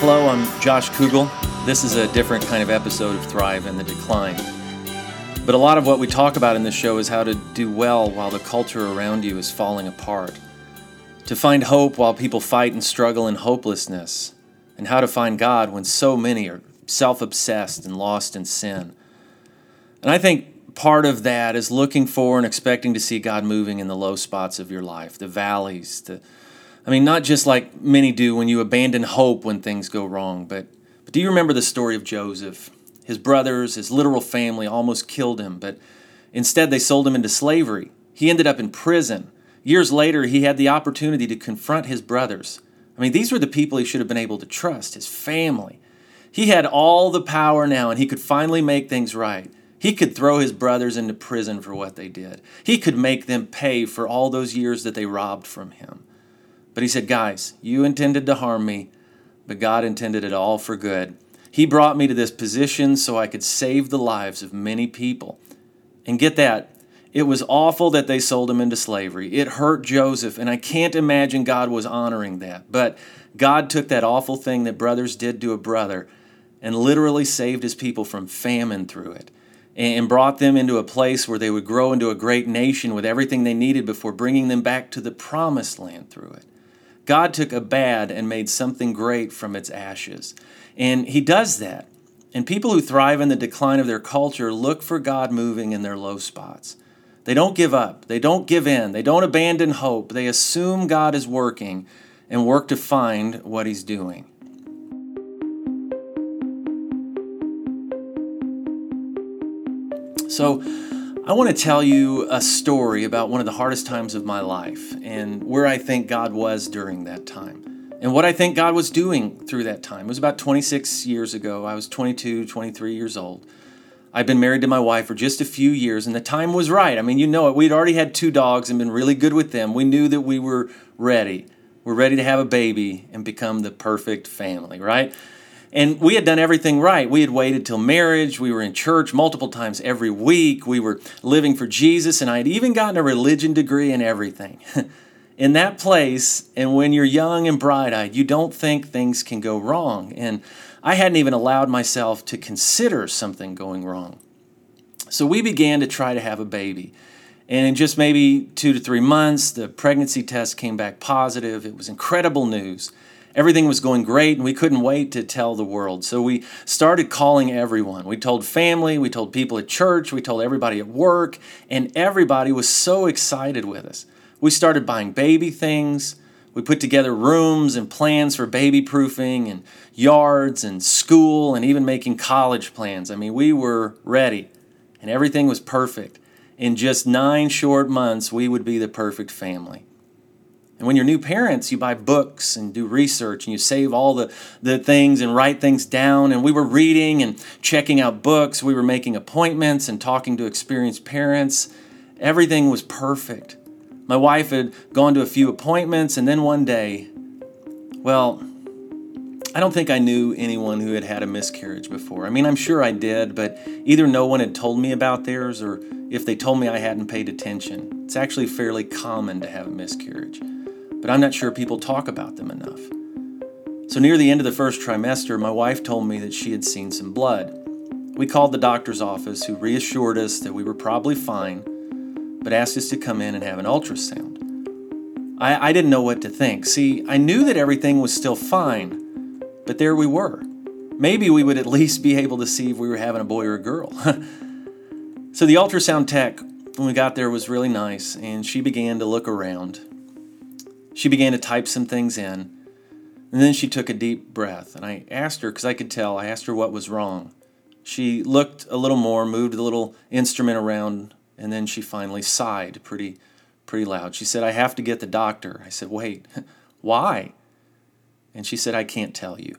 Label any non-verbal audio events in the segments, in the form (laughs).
Hello, I'm Josh Kugel. This is a different kind of episode of Thrive in the Decline. But a lot of what we talk about in this show is how to do well while the culture around you is falling apart, to find hope while people fight and struggle in hopelessness, and how to find God when so many are self obsessed and lost in sin. And I think part of that is looking for and expecting to see God moving in the low spots of your life, the valleys, the I mean, not just like many do when you abandon hope when things go wrong, but, but do you remember the story of Joseph? His brothers, his literal family almost killed him, but instead they sold him into slavery. He ended up in prison. Years later, he had the opportunity to confront his brothers. I mean, these were the people he should have been able to trust, his family. He had all the power now, and he could finally make things right. He could throw his brothers into prison for what they did. He could make them pay for all those years that they robbed from him. But he said, Guys, you intended to harm me, but God intended it all for good. He brought me to this position so I could save the lives of many people. And get that, it was awful that they sold him into slavery. It hurt Joseph, and I can't imagine God was honoring that. But God took that awful thing that brothers did to a brother and literally saved his people from famine through it and brought them into a place where they would grow into a great nation with everything they needed before bringing them back to the promised land through it. God took a bad and made something great from its ashes. And He does that. And people who thrive in the decline of their culture look for God moving in their low spots. They don't give up, they don't give in, they don't abandon hope. They assume God is working and work to find what He's doing. So, I want to tell you a story about one of the hardest times of my life and where I think God was during that time and what I think God was doing through that time. It was about 26 years ago. I was 22, 23 years old. I'd been married to my wife for just a few years and the time was right. I mean, you know it. We'd already had two dogs and been really good with them. We knew that we were ready. We're ready to have a baby and become the perfect family, right? And we had done everything right. We had waited till marriage. We were in church multiple times every week. We were living for Jesus. And I had even gotten a religion degree and everything. (laughs) in that place, and when you're young and bright eyed, you don't think things can go wrong. And I hadn't even allowed myself to consider something going wrong. So we began to try to have a baby. And in just maybe two to three months, the pregnancy test came back positive. It was incredible news. Everything was going great, and we couldn't wait to tell the world. So we started calling everyone. We told family, we told people at church, we told everybody at work, and everybody was so excited with us. We started buying baby things. We put together rooms and plans for baby proofing and yards and school and even making college plans. I mean, we were ready and everything was perfect. In just nine short months, we would be the perfect family. And when you're new parents, you buy books and do research and you save all the, the things and write things down. And we were reading and checking out books. We were making appointments and talking to experienced parents. Everything was perfect. My wife had gone to a few appointments, and then one day, well, I don't think I knew anyone who had had a miscarriage before. I mean, I'm sure I did, but either no one had told me about theirs or if they told me I hadn't paid attention. It's actually fairly common to have a miscarriage but I'm not sure people talk about them enough. So, near the end of the first trimester, my wife told me that she had seen some blood. We called the doctor's office, who reassured us that we were probably fine, but asked us to come in and have an ultrasound. I, I didn't know what to think. See, I knew that everything was still fine, but there we were. Maybe we would at (laughs) least be able to see if we were having a boy or a girl. (laughs) so, the ultrasound tech, when we got there, was really nice, and she began to look around. She began to type some things in, and then she took a deep breath. And I asked her, because I could tell, I asked her what was wrong. She looked a little more, moved the little instrument around, and then she finally sighed pretty, pretty loud. She said, I have to get the doctor. I said, Wait, (laughs) why? And she said, I can't tell you.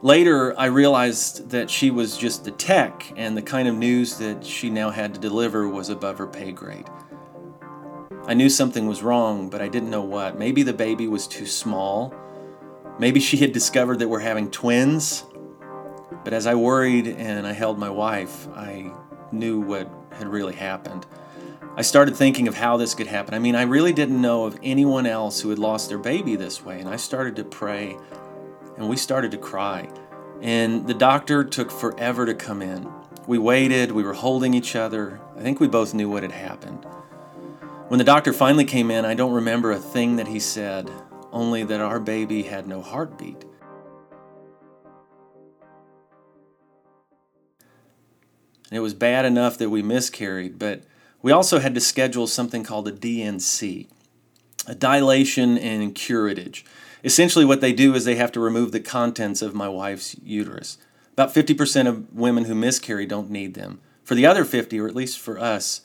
Later, I realized that she was just the tech, and the kind of news that she now had to deliver was above her pay grade. I knew something was wrong, but I didn't know what. Maybe the baby was too small. Maybe she had discovered that we're having twins. But as I worried and I held my wife, I knew what had really happened. I started thinking of how this could happen. I mean, I really didn't know of anyone else who had lost their baby this way. And I started to pray and we started to cry. And the doctor took forever to come in. We waited, we were holding each other. I think we both knew what had happened. When the doctor finally came in, I don't remember a thing that he said, only that our baby had no heartbeat. And it was bad enough that we miscarried, but we also had to schedule something called a D&C, a dilation and curettage. Essentially, what they do is they have to remove the contents of my wife's uterus. About 50% of women who miscarry don't need them. For the other 50, or at least for us,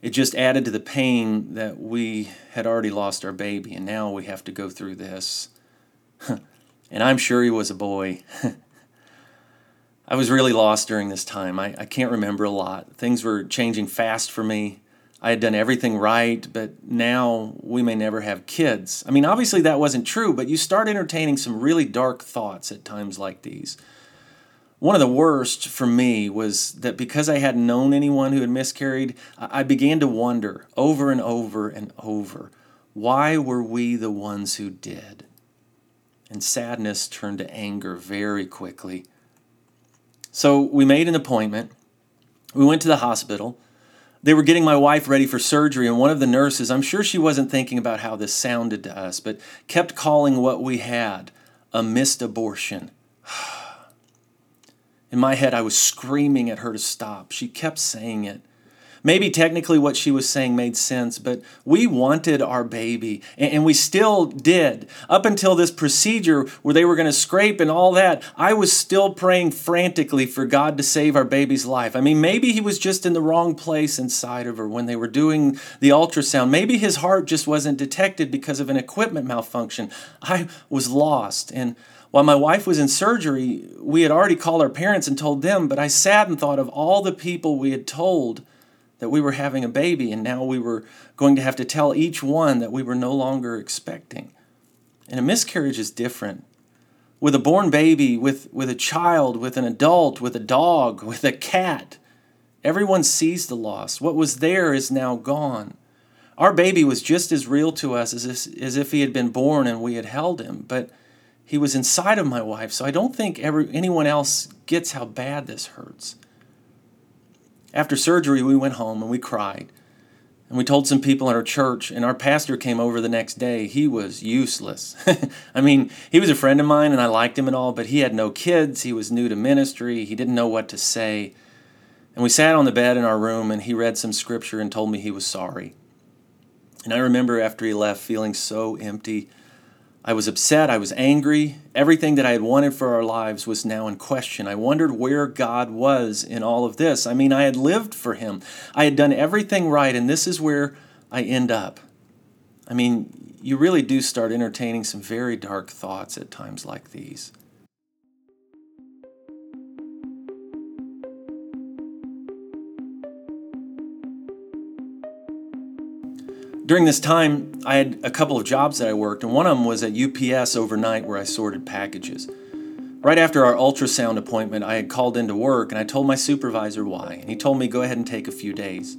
it just added to the pain that we had already lost our baby, and now we have to go through this. (laughs) and I'm sure he was a boy. (laughs) I was really lost during this time. I, I can't remember a lot. Things were changing fast for me. I had done everything right, but now we may never have kids. I mean, obviously that wasn't true, but you start entertaining some really dark thoughts at times like these. One of the worst for me was that because I hadn't known anyone who had miscarried, I began to wonder over and over and over why were we the ones who did? And sadness turned to anger very quickly. So we made an appointment. We went to the hospital. They were getting my wife ready for surgery, and one of the nurses, I'm sure she wasn't thinking about how this sounded to us, but kept calling what we had a missed abortion. (sighs) In my head, I was screaming at her to stop. She kept saying it. Maybe technically what she was saying made sense, but we wanted our baby, and we still did. Up until this procedure where they were going to scrape and all that, I was still praying frantically for God to save our baby's life. I mean, maybe he was just in the wrong place inside of her when they were doing the ultrasound. Maybe his heart just wasn't detected because of an equipment malfunction. I was lost, and while my wife was in surgery, we had already called our parents and told them, but I sat and thought of all the people we had told that we were having a baby, and now we were going to have to tell each one that we were no longer expecting. And a miscarriage is different. With a born baby, with, with a child, with an adult, with a dog, (laughs) with a cat, everyone sees the loss. What was there is now gone. Our baby was just as real to us as if, as if he had been born and we had held him, but he was inside of my wife, so I don't think ever, anyone else gets how bad this hurts. After surgery, we went home and we cried. And we told some people in our church, and our pastor came over the next day. He was useless. (laughs) I mean, he was a friend of mine and I liked him and all, but he had no kids. He was new to ministry. He didn't know what to say. And we sat on the bed in our room and he read some scripture and told me he was sorry. And I remember after he left feeling so empty I was upset. I was angry. Everything that I had wanted for our lives was now in question. I wondered where God was in all of this. I mean, I had lived for Him, I had done everything right, and this is where I end up. I mean, you really do start entertaining some very dark thoughts at times like these. During this time, I had a couple of jobs that I worked, and one of them was at UPS overnight where I sorted packages. Right after our ultrasound appointment, I had called into work and I told my supervisor why, and he told me go ahead and take a few days.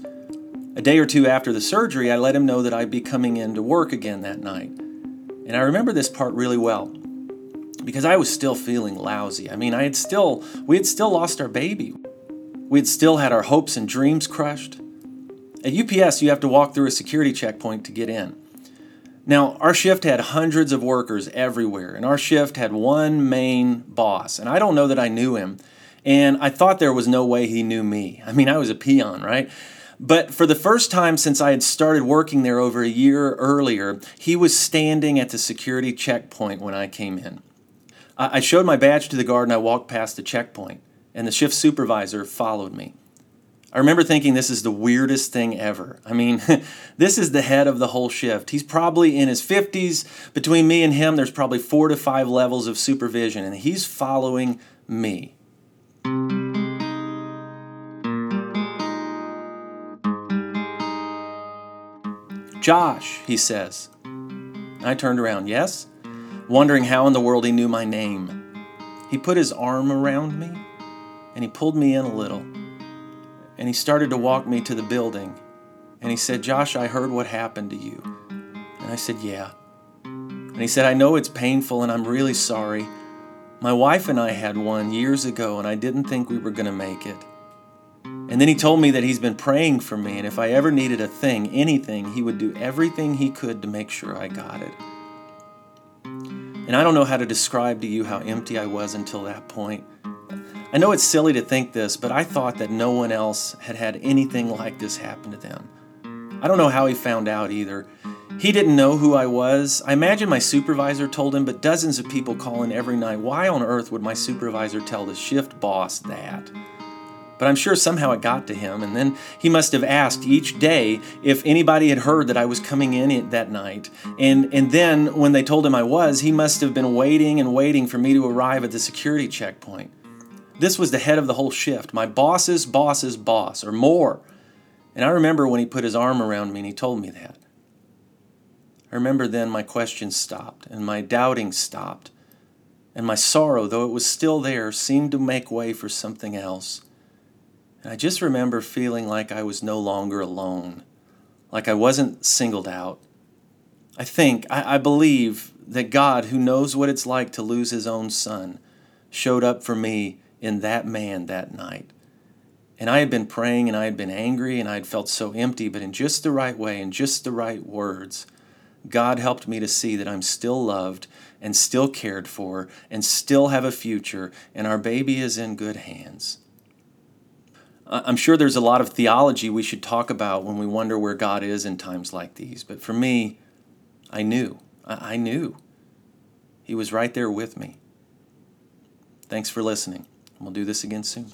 A day or two after the surgery, I let him know that I'd be coming in to work again that night. And I remember this part really well because I was still feeling lousy. I mean, I had still we had still lost our baby. We had still had our hopes and dreams crushed. At UPS, you have to walk through a security checkpoint to get in. Now, our shift had hundreds of workers everywhere, and our shift had one main boss. And I don't know that I knew him, and I thought there was no way he knew me. I mean, I was a peon, right? But for the first time since I had started working there over a year earlier, he was standing at the security checkpoint when I came in. I showed my badge to the guard and I walked past the checkpoint, and the shift supervisor followed me. I remember thinking this is the weirdest thing ever. I mean, (laughs) this is the head of the whole shift. He's probably in his 50s. Between me and him, there's probably four to five levels of supervision, and he's following me. Josh, he says. I turned around, yes, wondering how in the world he knew my name. He put his arm around me and he pulled me in a little and he started to walk me to the building. And he said, Josh, I heard what happened to you. And I said, Yeah. And he said, I know it's painful and I'm really sorry. My wife and I had one years ago and I didn't think we were going to make it. And then he told me that he's been praying for me, and if I ever needed a thing, anything, he would do everything he could to make sure I got it. And I don't know how to describe to you how empty I was until that point. I know it's silly to think this, but I thought that no one else had had anything like this happen to them. I don't know how he found out either. He didn't know who I was. I imagine my supervisor told him, but dozens of people call in every night. Why on earth would my supervisor tell the shift boss that? But I'm sure somehow it got to him, and then he must have asked each day if anybody had heard that I was coming in that night. And, and then when they told him I was, he must have been waiting and waiting for me to arrive at the security checkpoint. This was the head of the whole shift, my boss's boss's boss, or more. And I remember when he put his arm around me and he told me that. I remember then my questions stopped and my doubting stopped. And my sorrow, though it was still there, seemed to make way for something else. And I just remember feeling like I was no longer alone, like I wasn't singled out. I think, I, I believe that God, who knows what it's like to lose his own son, showed up for me in that man that night. And I had been praying and I had been angry and I had felt so empty, but in just the right way, in just the right words, God helped me to see that I'm still loved and still cared for and still have a future, and our baby is in good hands. I'm sure there's a lot of theology we should talk about when we wonder where God is in times like these. But for me, I knew. I knew. He was right there with me. Thanks for listening. We'll do this again soon.